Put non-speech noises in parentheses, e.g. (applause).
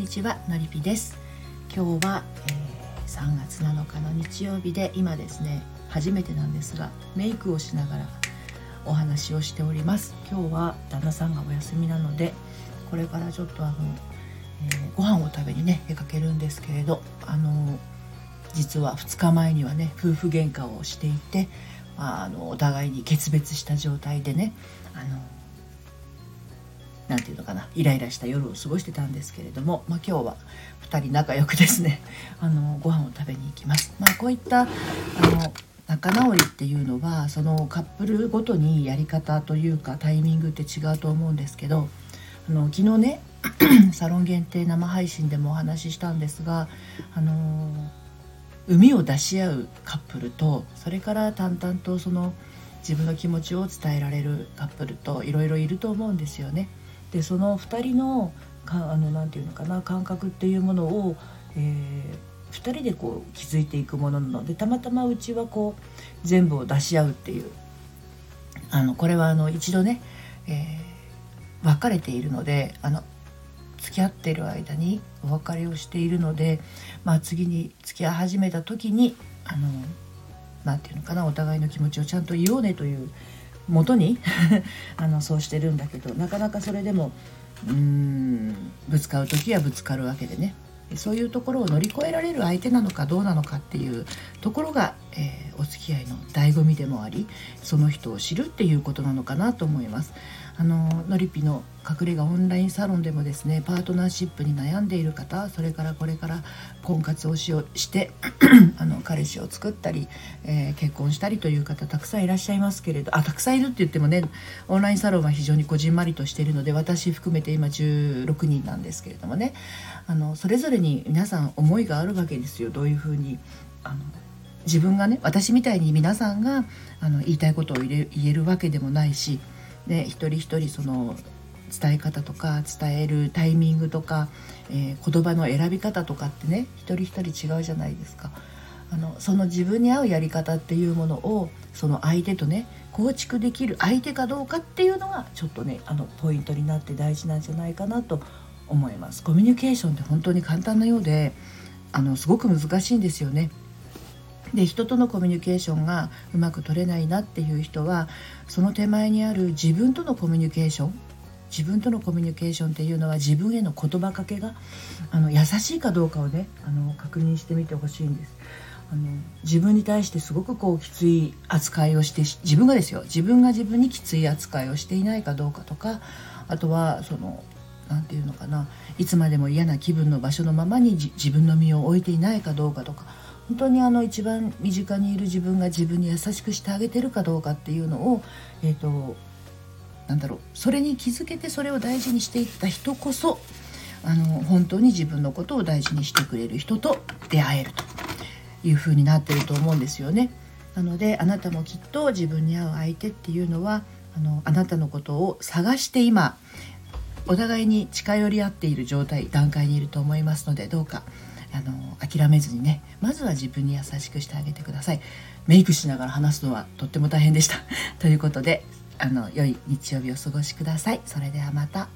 にちはのりぴです。今日は、えー、3月7日の日曜日で今ですね初めてなんですがメイクをしながらお話をしております。今日は旦那さんがお休みなのでこれからちょっとあの、えー、ご飯を食べにね出かけるんですけれどあの実は2日前にはね夫婦喧嘩をしていて、あのお互いに決別した状態でねあの何て言うのかなイライラした夜を過ごしてたんですけれども、まあ、今日は2人仲良くですね (laughs) あのご飯を食べに行きます。まあ、こういったあの仲直りっていうのはそのカップルごとにやり方というかタイミングって違うと思うんですけどあの昨日ね (clears throat) サロン限定生配信でもお話ししたんですがあの海を出し合うカップルとそれから淡々とその自分の気持ちを伝えられるカップルといろいろいると思うんですよね。でその2人のかあのなて言うのかな感覚っていうものを、えー、2人でこう気づいていくものなの。でたまたまうちはこう全部を出し合うっていう。あのこれはあの一度ね、えー、別れているのであの付き合っている間にお別れをしているので、まあ、次に付き合い始めた時にあのなて言うのかなお互いの気持ちをちゃんと言おうねという元に？(laughs) あのそうしてるんだけどなかなかそれでもうーんぶつかる時はぶつかるわけでね。そういうところを乗り越えられる相手なのかどうなのかっていうところが、えー、お付き合いの醍醐味でもありその人を知るっていうことなのかなと思います。あののりぴの隠れ家オンラインサロンでもですねパートナーシップに悩んでいる方それからこれから婚活をしよして (clears throat) あの彼氏を作ったり、えー、結婚したりという方たくさんいらっしゃいますけれどあたくさんいるって言ってもねオンラインサロンは非常にこじんまりとしているので私含めて今16人なんですけれどもねあのそれぞれに皆さん思いがあるわけですよどういうふうにあの自分がね私みたいに皆さんがあの言いたいことを言えるわけでもないしね、一人一人その伝え方とか伝えるタイミングとか、えー、言葉の選び方とかってね一人一人違うじゃないですか。あのその自分に合うやり方っていうものをその相手とね構築できる相手かどうかっていうのがちょっとねあのポイントになって大事なんじゃないかなと思います。コミュニケーションって本当に簡単なようであのすごく難しいんですよね。で人とのコミュニケーションがうまく取れないなっていう人はその手前にある自分とのコミュニケーション自分とのコミュニケーションっていうのは自分への言葉かけがあの優しいかどうかをねあの確認してみてほしいんです。あの自分に対してすごくこうきつい扱いをして自分がですよ自分が自分にきつい扱いをしていないかどうかとかあとはその何て言うのかないつまでも嫌な気分の場所のままに自分の身を置いていないかどうかとか本当にあの一番身近にいる自分が自分に優しくしてあげてるかどうかっていうのを、えーと、なんだろうそれに気づけてそれを大事にしていった人こそあの本当に自分のことを大事にしてくれる人と出会えるというふうになってると思うんですよね。なのであなたもきっと自分に合う相手っていうのはあのあなたのことを探して今お互いに近寄り合っている状態段階にいると思いますのでどうかあの諦めずにねまずは自分に優しくしてあげてください。メイクしながら話すのはとっても大変でした。(laughs) ということであの良い日曜日をお過ごしください。それではまた。